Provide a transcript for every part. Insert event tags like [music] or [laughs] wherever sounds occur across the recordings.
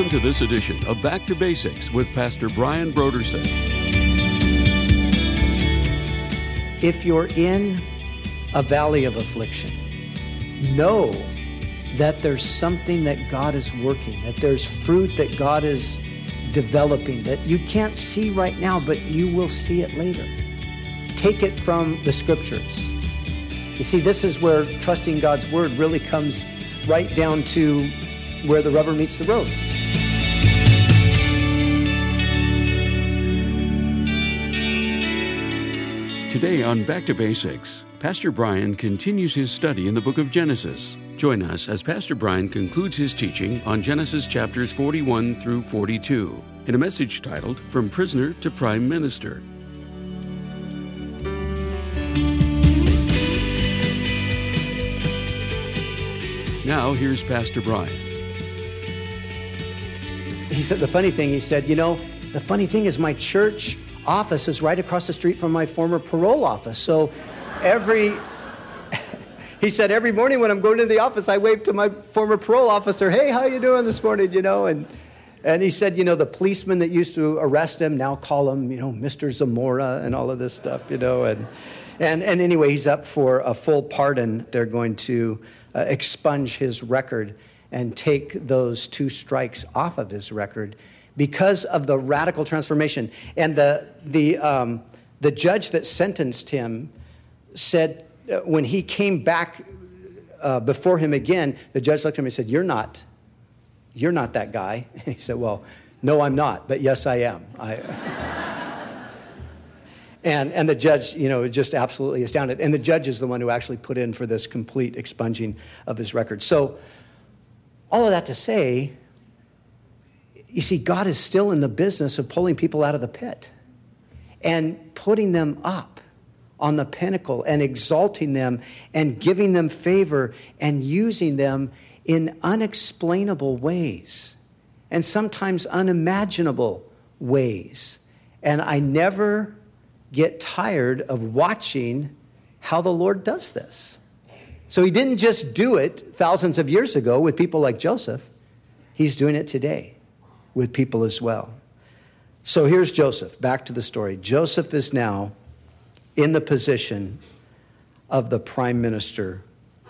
Welcome to this edition of Back to Basics with Pastor Brian Broderson. If you're in a valley of affliction, know that there's something that God is working, that there's fruit that God is developing that you can't see right now, but you will see it later. Take it from the scriptures. You see, this is where trusting God's word really comes right down to where the rubber meets the road. Today on Back to Basics, Pastor Brian continues his study in the book of Genesis. Join us as Pastor Brian concludes his teaching on Genesis chapters 41 through 42 in a message titled From Prisoner to Prime Minister. Now, here's Pastor Brian. He said, the funny thing, he said, you know, the funny thing is my church office is right across the street from my former parole office. So every [laughs] he said every morning when I'm going to the office, I wave to my former parole officer, "Hey, how you doing this morning?" You know, and and he said, you know, the policemen that used to arrest him now call him, you know, Mr. Zamora and all of this stuff, you know, and and and anyway, he's up for a full pardon. They're going to uh, expunge his record and take those two strikes off of his record because of the radical transformation. And the the um, the judge that sentenced him said uh, when he came back uh, before him again, the judge looked at him and said, You're not, you're not that guy. [laughs] he said, Well, no, I'm not, but yes, I am. I, [laughs] and, and the judge, you know, just absolutely astounded. And the judge is the one who actually put in for this complete expunging of his record. So, all of that to say, you see, God is still in the business of pulling people out of the pit and putting them up on the pinnacle and exalting them and giving them favor and using them in unexplainable ways and sometimes unimaginable ways. And I never get tired of watching how the Lord does this. So he didn't just do it thousands of years ago with people like Joseph, he's doing it today with people as well. So here's Joseph. Back to the story. Joseph is now in the position of the prime minister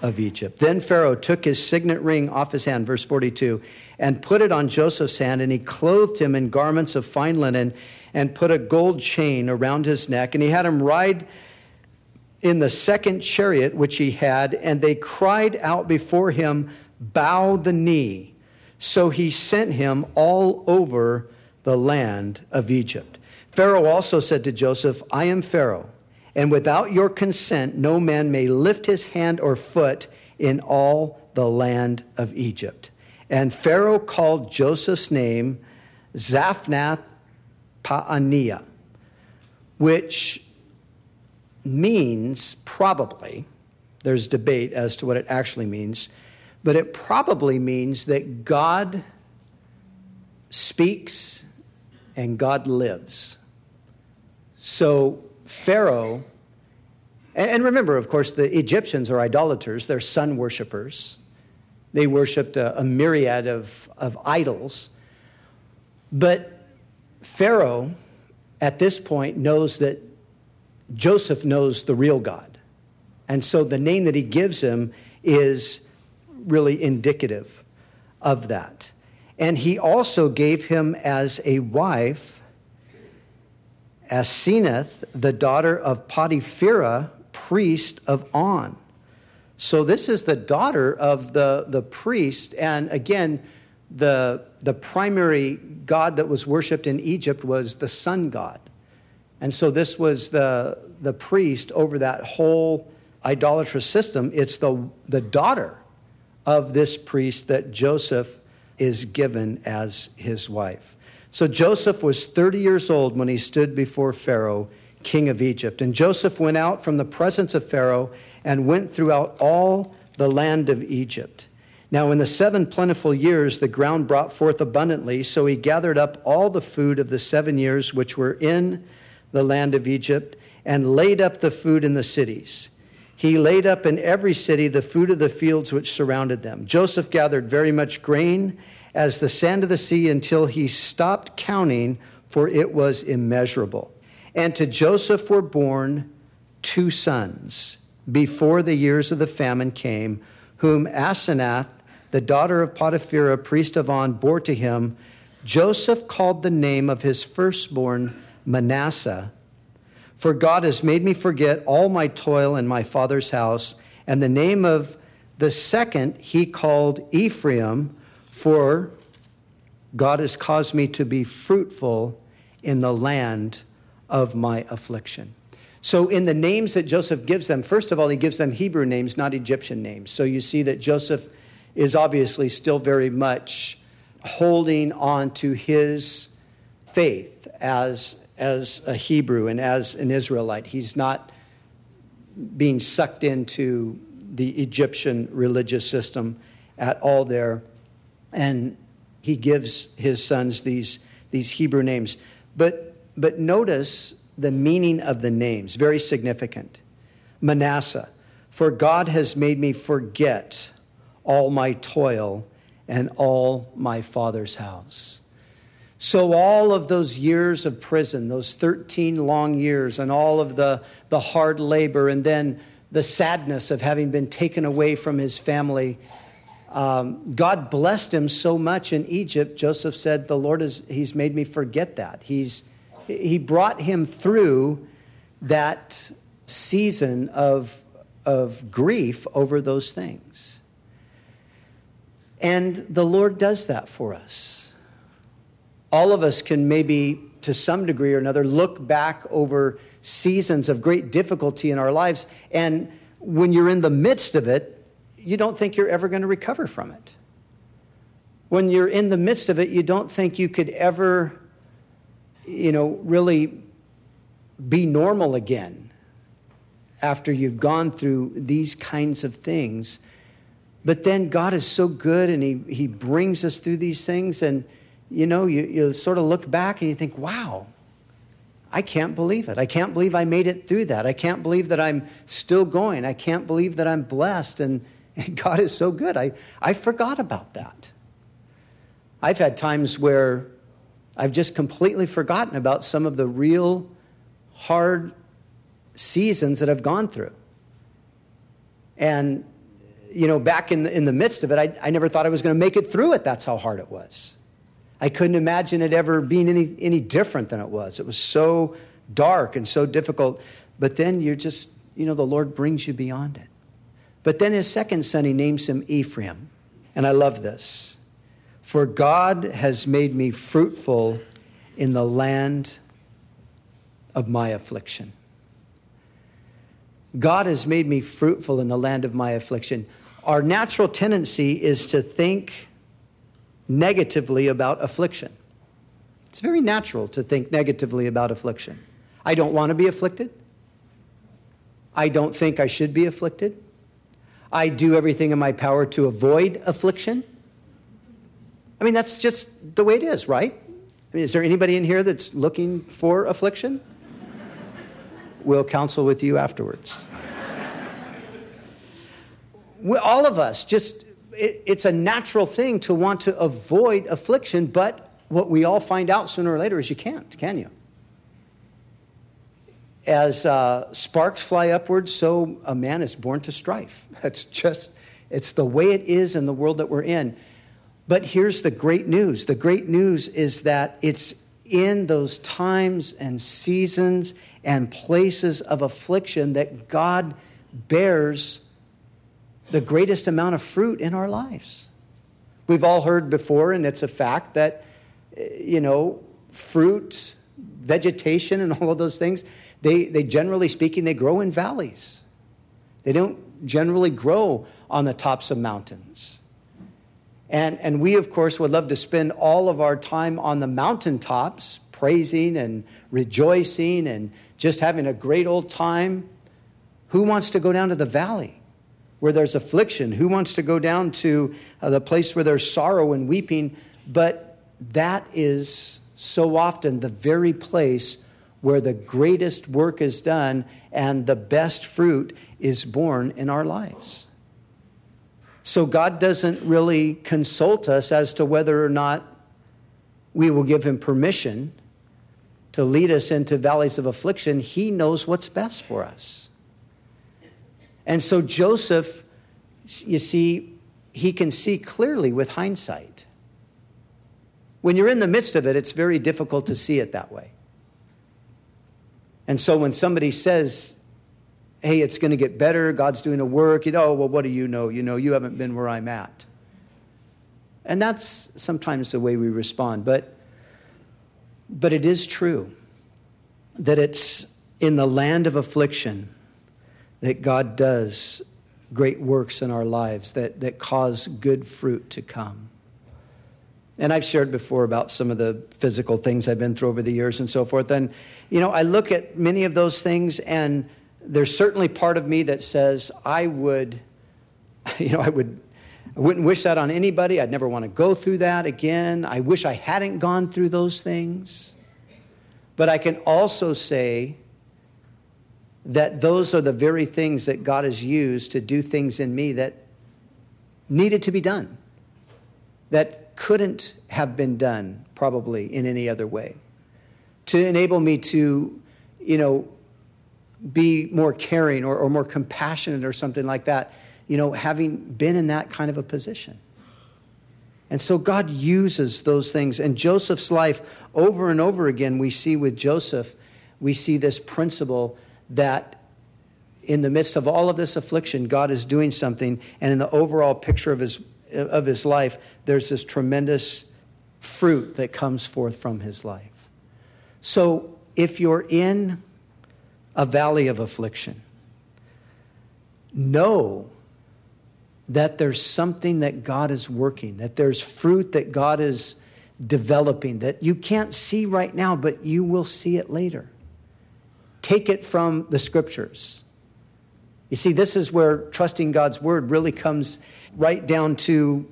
of Egypt. Then Pharaoh took his signet ring off his hand, verse 42, and put it on Joseph's hand, and he clothed him in garments of fine linen and put a gold chain around his neck, and he had him ride in the second chariot which he had, and they cried out before him, Bow the knee. So he sent him all over the land of Egypt. Pharaoh also said to Joseph, I am Pharaoh and without your consent, no man may lift his hand or foot in all the land of Egypt. And Pharaoh called Joseph's name Zaphnath Paaneah, which means probably, there's debate as to what it actually means, but it probably means that God speaks and God lives. So Pharaoh, and remember, of course, the Egyptians are idolaters, they're sun worshippers. They worshiped a, a myriad of, of idols. But Pharaoh, at this point, knows that Joseph knows the real God. And so the name that he gives him is really indicative of that. And he also gave him as a wife Asenath, the daughter of Potipherah, priest of On. So this is the daughter of the, the priest. And again, the, the primary god that was worshipped in Egypt was the sun god. And so this was the, the priest over that whole idolatrous system. It's the, the daughter of this priest that Joseph is given as his wife. So Joseph was 30 years old when he stood before Pharaoh, king of Egypt. And Joseph went out from the presence of Pharaoh and went throughout all the land of Egypt. Now, in the seven plentiful years, the ground brought forth abundantly, so he gathered up all the food of the seven years which were in the land of Egypt and laid up the food in the cities. He laid up in every city the food of the fields which surrounded them. Joseph gathered very much grain as the sand of the sea until he stopped counting, for it was immeasurable. And to Joseph were born two sons before the years of the famine came, whom Asenath, the daughter of Potiphera, priest of On, bore to him. Joseph called the name of his firstborn Manasseh. For God has made me forget all my toil in my father's house. And the name of the second he called Ephraim, for God has caused me to be fruitful in the land of my affliction. So, in the names that Joseph gives them, first of all, he gives them Hebrew names, not Egyptian names. So, you see that Joseph is obviously still very much holding on to his faith as, as a Hebrew and as an Israelite. He's not being sucked into the Egyptian religious system at all there. And he gives his sons these, these Hebrew names. But, but notice the meaning of the names, very significant. Manasseh, for God has made me forget all my toil and all my father's house. So, all of those years of prison, those 13 long years, and all of the, the hard labor, and then the sadness of having been taken away from his family, um, God blessed him so much in Egypt. Joseph said, The Lord has he's made me forget that. He's, he brought him through that season of, of grief over those things. And the Lord does that for us. All of us can maybe, to some degree or another, look back over seasons of great difficulty in our lives. And when you're in the midst of it, you don't think you're ever going to recover from it. When you're in the midst of it, you don't think you could ever, you know, really be normal again after you've gone through these kinds of things. But then God is so good and He, he brings us through these things. And, you know, you, you sort of look back and you think, wow, I can't believe it. I can't believe I made it through that. I can't believe that I'm still going. I can't believe that I'm blessed. And, [laughs] and God is so good. I, I forgot about that. I've had times where I've just completely forgotten about some of the real hard seasons that I've gone through. And, you know, back in the, in the midst of it, I, I never thought I was going to make it through it. That's how hard it was. I couldn't imagine it ever being any, any different than it was. It was so dark and so difficult. But then you're just, you know, the Lord brings you beyond it. But then his second son, he names him Ephraim. And I love this. For God has made me fruitful in the land of my affliction. God has made me fruitful in the land of my affliction. Our natural tendency is to think negatively about affliction. It's very natural to think negatively about affliction. I don't want to be afflicted. I don't think I should be afflicted. I do everything in my power to avoid affliction. I mean, that's just the way it is, right? I mean, is there anybody in here that's looking for affliction? we'll counsel with you afterwards. we, all of us, just, it, it's a natural thing to want to avoid affliction, but what we all find out sooner or later is you can't, can you? as uh, sparks fly upwards, so a man is born to strife. [laughs] That's just, it's the way it is in the world that we're in. But here's the great news the great news is that it's in those times and seasons and places of affliction that God bears the greatest amount of fruit in our lives. We've all heard before, and it's a fact that, eh, you know, fruit, vegetation, and [laughs] all of those things, they, they generally speaking, they grow in valleys. They don't generally grow on the tops of mountains. And, and we, of course, would love to spend all of our time on the mountaintops, praising and rejoicing and just having a great old time. Who wants to go down to the valley where there's affliction? Who wants to go down to uh, the place where there's sorrow and weeping? But that is so often the very place where the greatest work is done and the best fruit is born in our lives. So God doesn't really consult us as to whether or not we will give him permission to lead us into valleys of affliction. He knows what's best for us. And so Joseph, you see, he can see clearly with hindsight. When you're in the midst of it, it's very difficult to see it that way. And so when somebody says, hey, it's going to get better, God's doing a work, you know, oh, well, what do you know? You know, you haven't been where I'm at. And that's sometimes the way we respond. But, but it is true that it's in the land of affliction that God does great works in our lives that, that cause good fruit to come. And I've shared before about some of the physical things I've been through over the years and so forth. And, you know, I look at many of those things, and there's certainly part of me that says, I would, [laughs] you know, I would. I wouldn't wish that on anybody. I'd never want to go through that again. I wish I hadn't gone through those things. But I can also say that those are the very things that God has used to do things in me that needed to be done, that couldn't have been done probably in any other way, to enable me to, you know, be more caring or, or more compassionate or something like that, you know, having been in that kind of a position. And so God uses those things. And Joseph's life, over and over again, we see with Joseph, we see this principle that in the midst of all of this affliction, God is doing something, and in the overall picture of his, of his life, there's this tremendous fruit that comes forth from his life. So if you're in a valley of affliction, know that there's something that God is working, that there's fruit that God is developing that you can't see right now, but you will see it later. Take it from the scriptures. You see, this is where trusting God's word really comes right down to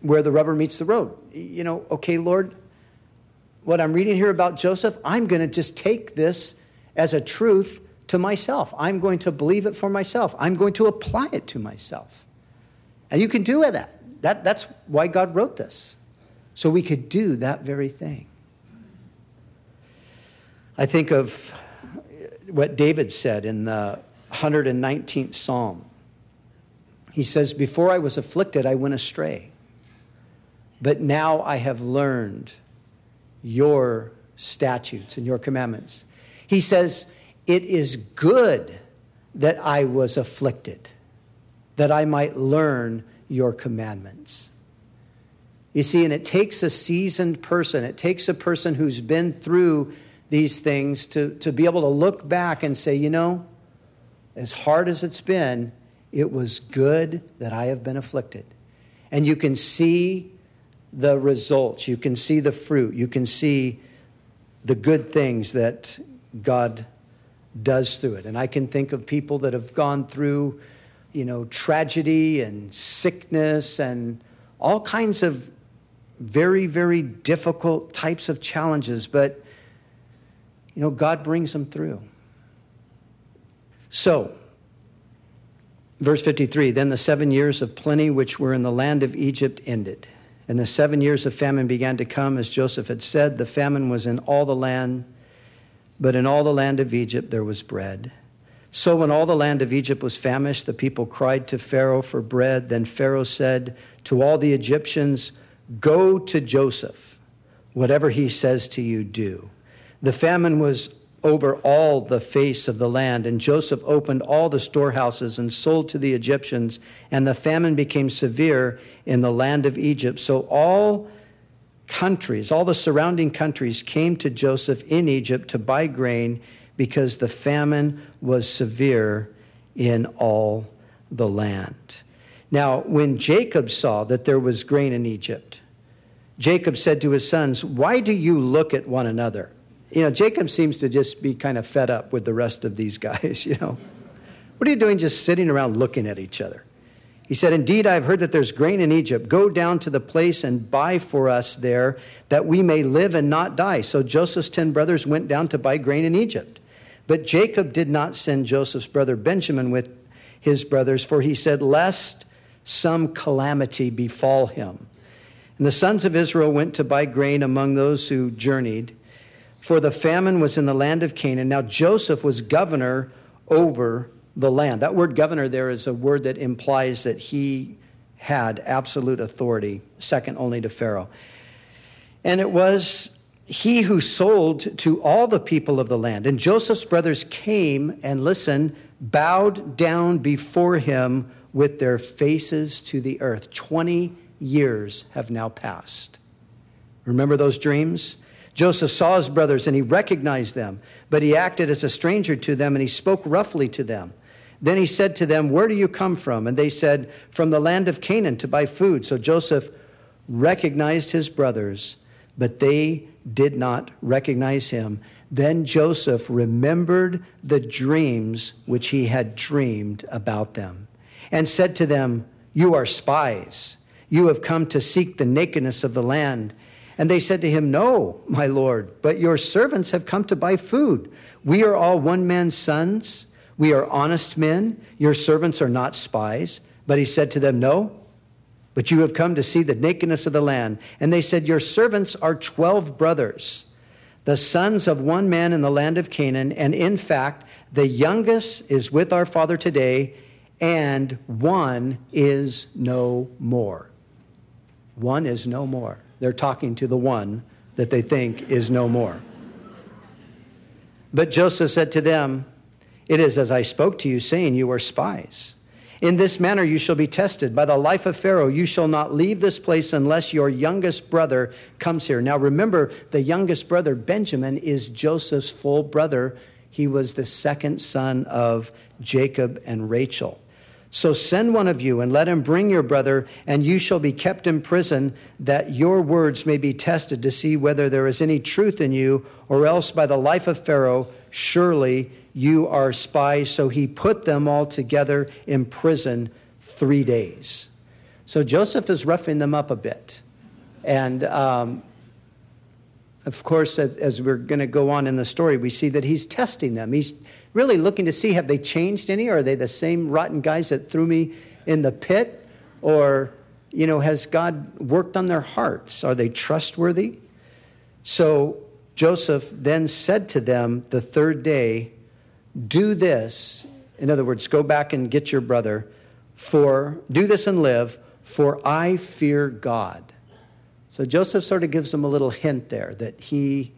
where the rubber meets the road. You know, okay, Lord, what I'm reading here about Joseph, I'm going to just take this as a truth to myself. I'm going to believe it for myself. I'm going to apply it to myself. And you can do that. that that's why God wrote this, so we could do that very thing. I think of what David said in the 119th Psalm. He says, Before I was afflicted, I went astray. But now I have learned your statutes and your commandments. He says, It is good that I was afflicted, that I might learn your commandments. You see, and it takes a seasoned person, it takes a person who's been through these things to, to be able to look back and say, you know, as hard as it's been, it was good that I have been afflicted. And you can see the results, you can see the fruit, you can see the good things that God does through it. And I can think of people that have gone through, you know, tragedy and sickness and all kinds of very, very difficult types of challenges, but you know, God brings them through. So, verse 53 Then the seven years of plenty which were in the land of Egypt ended. And the seven years of famine began to come, as Joseph had said. The famine was in all the land, but in all the land of Egypt there was bread. So when all the land of Egypt was famished, the people cried to Pharaoh for bread. Then Pharaoh said to all the Egyptians, Go to Joseph. Whatever he says to you, do. The famine was over all the face of the land, and Joseph opened all the storehouses and sold to the Egyptians, and the famine became severe in the land of Egypt. So all countries, all the surrounding countries came to Joseph in Egypt to buy grain because the famine was severe in all the land. Now, when Jacob saw that there was grain in Egypt, Jacob said to his sons, Why do you look at one another? You know, Jacob seems to just be kind of fed up with the rest of these [laughs] guys, you know. What are you doing just sitting around looking at each other? He said, Indeed, I have heard that there's grain in Egypt. Go down to the place and buy for us there, that we may live and not die. So Joseph's ten brothers went down to buy grain in Egypt. But Jacob did not send Joseph's brother Benjamin with his brothers, for he said, Lest some calamity befall him. And the sons of Israel went to buy grain among those who journeyed, for the famine was in the land of Canaan. Now Joseph was governor over the land. That word governor there is a word that implies that he had absolute authority, second only to Pharaoh. And it was he who sold to all the people of the land. And Joseph's brothers came and, listen, bowed down before him with their faces to the earth. 20 years have now passed. Remember those dreams? Joseph saw his brothers and he recognized them, but he acted as a stranger to them and he spoke roughly to them. Then he said to them, Where do you come from? And they said, From the land of Canaan to buy food. So Joseph recognized his brothers, but they did not recognize him. Then Joseph remembered the dreams which he had dreamed about them and said to them, You are spies. You have come to seek the nakedness of the land. And they said to him, No, my Lord, but your servants have come to buy food. We are all one man's sons. We are honest men. Your servants are not spies. But he said to them, No, but you have come to see the nakedness of the land. And they said, Your servants are 12 brothers, the sons of one man in the land of Canaan. And in fact, the youngest is with our father today, and one is no more. One is no more. They're talking to the one that they think is no more. But Joseph said to them, It is as I spoke to you, saying, You are spies. In this manner you shall be tested. By the life of Pharaoh, you shall not leave this place unless your youngest brother comes here. Now remember, the youngest brother, Benjamin, is Joseph's full brother. He was the second son of Jacob and Rachel. So send one of you and let him bring your brother, and you shall be kept in prison, that your words may be tested to see whether there is any truth in you, or else by the life of Pharaoh, surely you are spies. So he put them all together in prison three days. So Joseph is roughing them up a bit. And um, of course, as, as we're going to go on in the story, we see that he's testing them. He's really looking to see have they changed any? Or are they the same rotten guys that threw me in the pit? Or, you know, has God worked on their hearts? Are they trustworthy? So Joseph then said to them the third day, do this. In other words, go back and get your brother, for do this and live, for I fear God. So Joseph sort of gives them a little hint there that he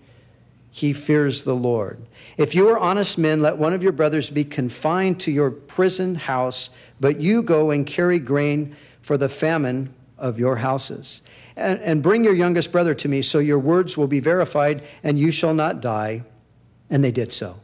he fears the Lord. If you are honest men, let one of your brothers be confined to your prison house, but you go and carry grain for the famine of your houses. And, and bring your youngest brother to me, so your words will be verified, and you shall not die. And they did so.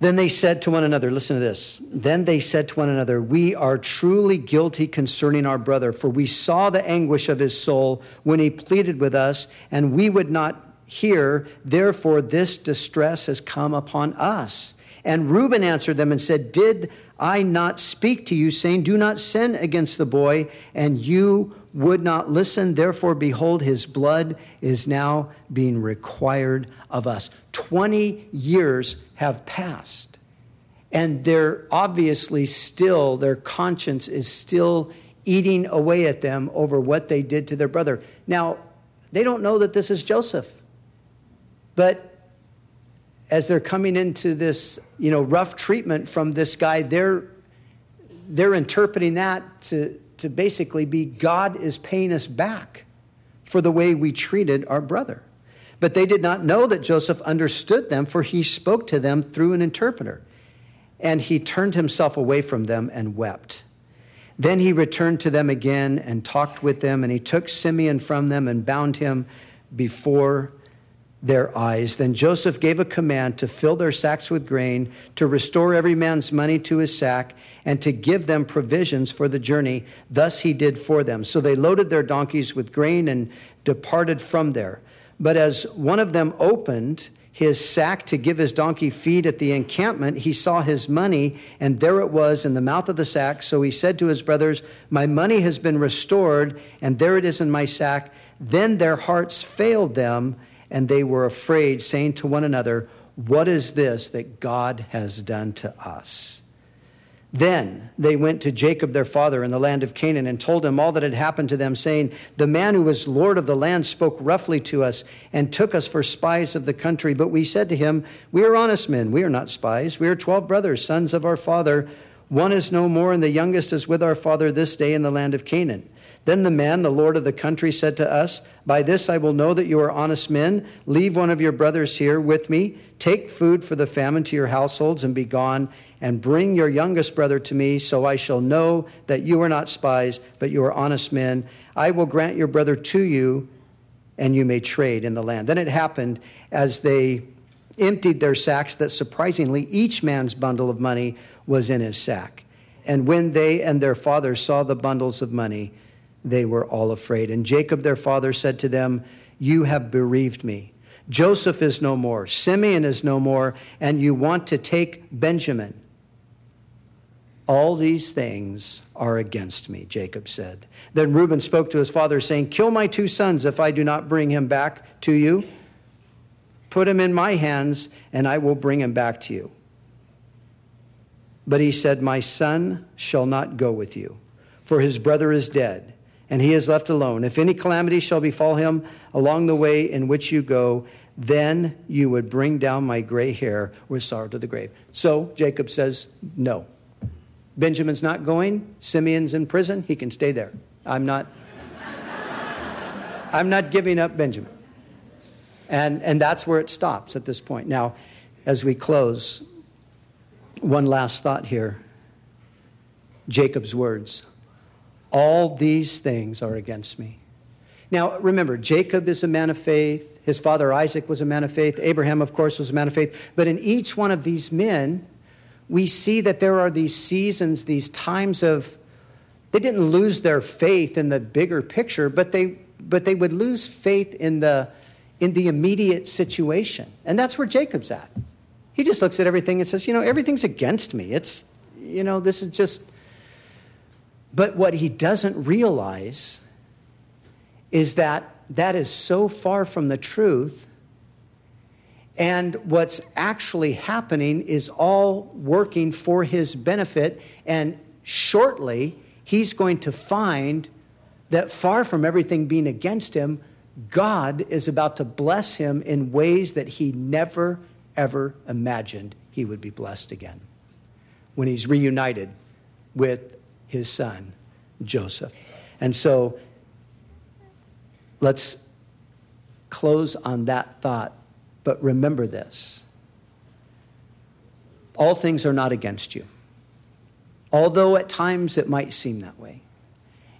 Then they said to one another, listen to this. Then they said to one another, We are truly guilty concerning our brother, for we saw the anguish of his soul when he pleaded with us, and we would not hear. Therefore, this distress has come upon us. And Reuben answered them and said, Did I not speak to you, saying, Do not sin against the boy, and you would not listen? Therefore, behold, his blood is now being required of us. 20 years have passed. And they're obviously still, their conscience is still eating away at them over what they did to their brother. Now, they don't know that this is Joseph. But as they're coming into this, you know, rough treatment from this guy, they're they're interpreting that to, to basically be God is paying us back for the way we treated our brother. But they did not know that Joseph understood them, for he spoke to them through an interpreter. And he turned himself away from them and wept. Then he returned to them again and talked with them, and he took Simeon from them and bound him before their eyes. Then Joseph gave a command to fill their sacks with grain, to restore every man's money to his sack, and to give them provisions for the journey. Thus he did for them. So they loaded their donkeys with grain and departed from there. But as one of them opened his sack to give his donkey feed at the encampment, he saw his money, and there it was in the mouth of the sack. So he said to his brothers, My money has been restored, and there it is in my sack. Then their hearts failed them, and they were afraid, saying to one another, What is this that God has done to us? Then they went to Jacob their father in the land of Canaan and told him all that had happened to them, saying, The man who was Lord of the land spoke roughly to us and took us for spies of the country. But we said to him, We are honest men, we are not spies. We are twelve brothers, sons of our father. One is no more, and the youngest is with our father this day in the land of Canaan. Then the man, the Lord of the country, said to us, By this I will know that you are honest men. Leave one of your brothers here with me. Take food for the famine to your households and be gone, and bring your youngest brother to me, so I shall know that you are not spies, but you are honest men. I will grant your brother to you, and you may trade in the land. Then it happened as they emptied their sacks that surprisingly each man's bundle of money was in his sack. And when they and their father saw the bundles of money, they were all afraid. And Jacob, their father, said to them, You have bereaved me. Joseph is no more, Simeon is no more, and you want to take Benjamin. All these things are against me, Jacob said. Then Reuben spoke to his father, saying, Kill my two sons if I do not bring him back to you. Put him in my hands, and I will bring him back to you. But he said, My son shall not go with you, for his brother is dead and he is left alone. If any calamity shall befall him along the way in which you go, then you would bring down my gray hair with sorrow to the grave. So Jacob says, No. Benjamin's not going. Simeon's in prison. He can stay there. I'm not. I'm not giving up Benjamin. And, and that's where it stops at this point. Now, as we close, one last thought here Jacob's words. All these things are against me. Now, remember, Jacob is a man of faith. His father Isaac was a man of faith. Abraham, of course, was a man of faith. But in each one of these men, we see that there are these seasons, these times of, they didn't lose their faith in the bigger picture, but they, but they would lose faith in the, in the immediate situation. And that's where Jacob's at. He just looks at everything and says, you know, everything's against me. It's, you know, this is just, but what he doesn't realize is that that is so far from the truth. And what's actually happening is all working for his benefit. And shortly, he's going to find that far from everything being against him, God is about to bless him in ways that he never, ever imagined he would be blessed again when he's reunited with his son, Joseph. And so let's close on that thought. But remember this all things are not against you. Although at times it might seem that way.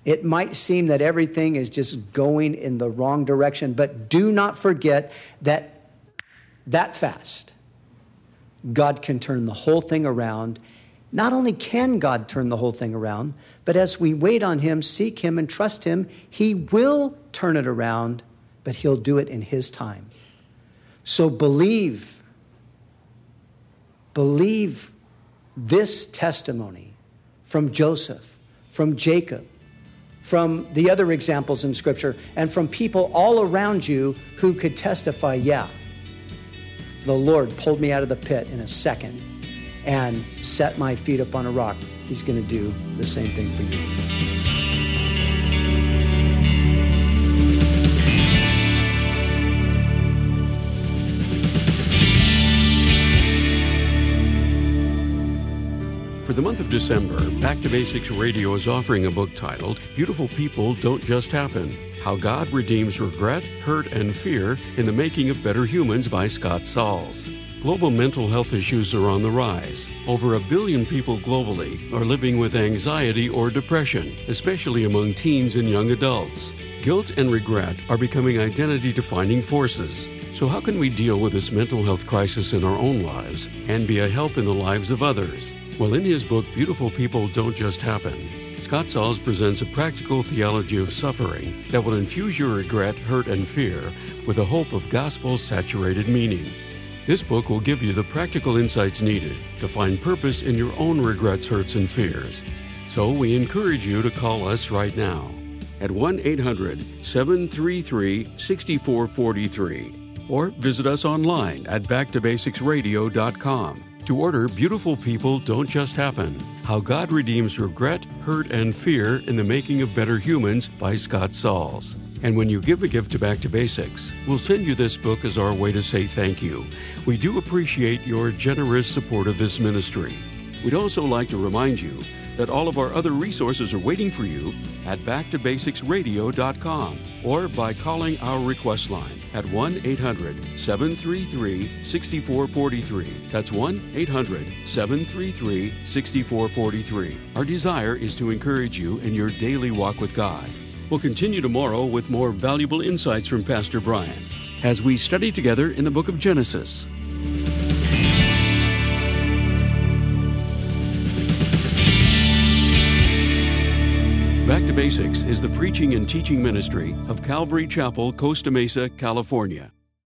It might seem that everything is just going in the wrong direction, but do not forget that that fast, God can turn the whole thing around not only can God turn the whole thing around, but as we wait on Him, seek Him, and trust Him, He will turn it around, but He'll do it in His time. So believe, believe this testimony from Joseph, from Jacob, from the other examples in Scripture, and from people all around you who could testify, yeah, the Lord pulled me out of the pit in a second and set my feet up on a rock, He's going to do the same thing for you. For the month of December, Back to Basics Radio is offering a book titled Beautiful People Don't Just Happen How God Redeems Regret, Hurt, and Fear in the Making of Better Humans by Scott Sauls. Global mental health issues are on the rise. Over a billion people globally are living with anxiety or depression, especially among teens and young adults. Guilt and regret are becoming identity defining forces. So, how can we deal with this mental health crisis in our own lives and be a help in the lives of others? Well, in his book, Beautiful People Don't Just Happen, Scott Sauls presents a practical theology of suffering that will infuse your regret, hurt, and fear with a hope of gospel saturated meaning. This book will give you the practical insights needed to find purpose in your own regrets, hurts, and fears. So we encourage you to call us right now at 1 800 733 6443 or visit us online at backtobasicsradio.com. To order Beautiful People Don't Just Happen How God Redeems Regret, Hurt, and Fear in the Making of Better Humans by Scott Sauls. And when you give a gift to Back to Basics, we'll send you this book as our way to say thank you. We do appreciate your generous support of this ministry. We'd also like to remind you that all of our other resources are waiting for you at backtobasicsradio.com or by calling our request line at 1 800 733 6443. That's 1 800 733 6443. Our desire is to encourage you in your daily walk with God. We'll continue tomorrow with more valuable insights from Pastor Brian as we study together in the book of Genesis. Back to Basics is the preaching and teaching ministry of Calvary Chapel, Costa Mesa, California.